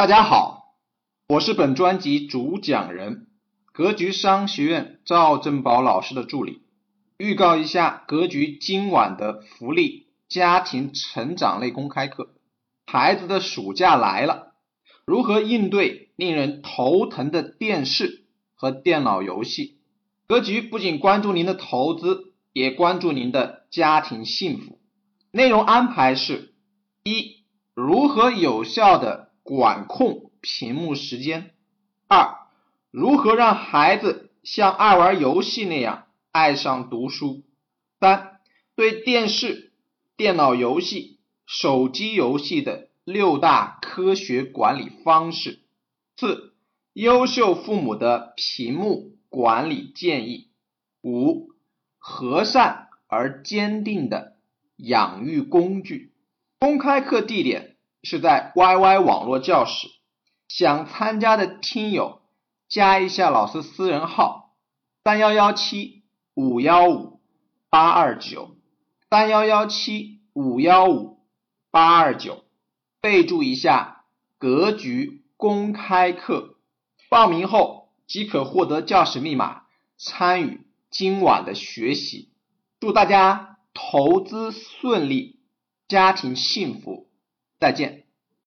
大家好，我是本专辑主讲人，格局商学院赵正宝老师的助理。预告一下格局今晚的福利家庭成长类公开课。孩子的暑假来了，如何应对令人头疼的电视和电脑游戏？格局不仅关注您的投资，也关注您的家庭幸福。内容安排是：一、如何有效的管控屏幕时间；二、如何让孩子像爱玩游戏那样爱上读书；三、对电视、电脑游戏、手机游戏的六大科学管理方式；四、优秀父母的屏幕管理建议；五、和善而坚定的。养育工具。公开课地点是在 YY 网络教室，想参加的听友加一下老师私人号三幺幺七五幺五八二九三幺幺七五幺五八二九，备注一下格局公开课，报名后即可获得教室密码，参与今晚的学习。祝大家！投资顺利，家庭幸福，再见。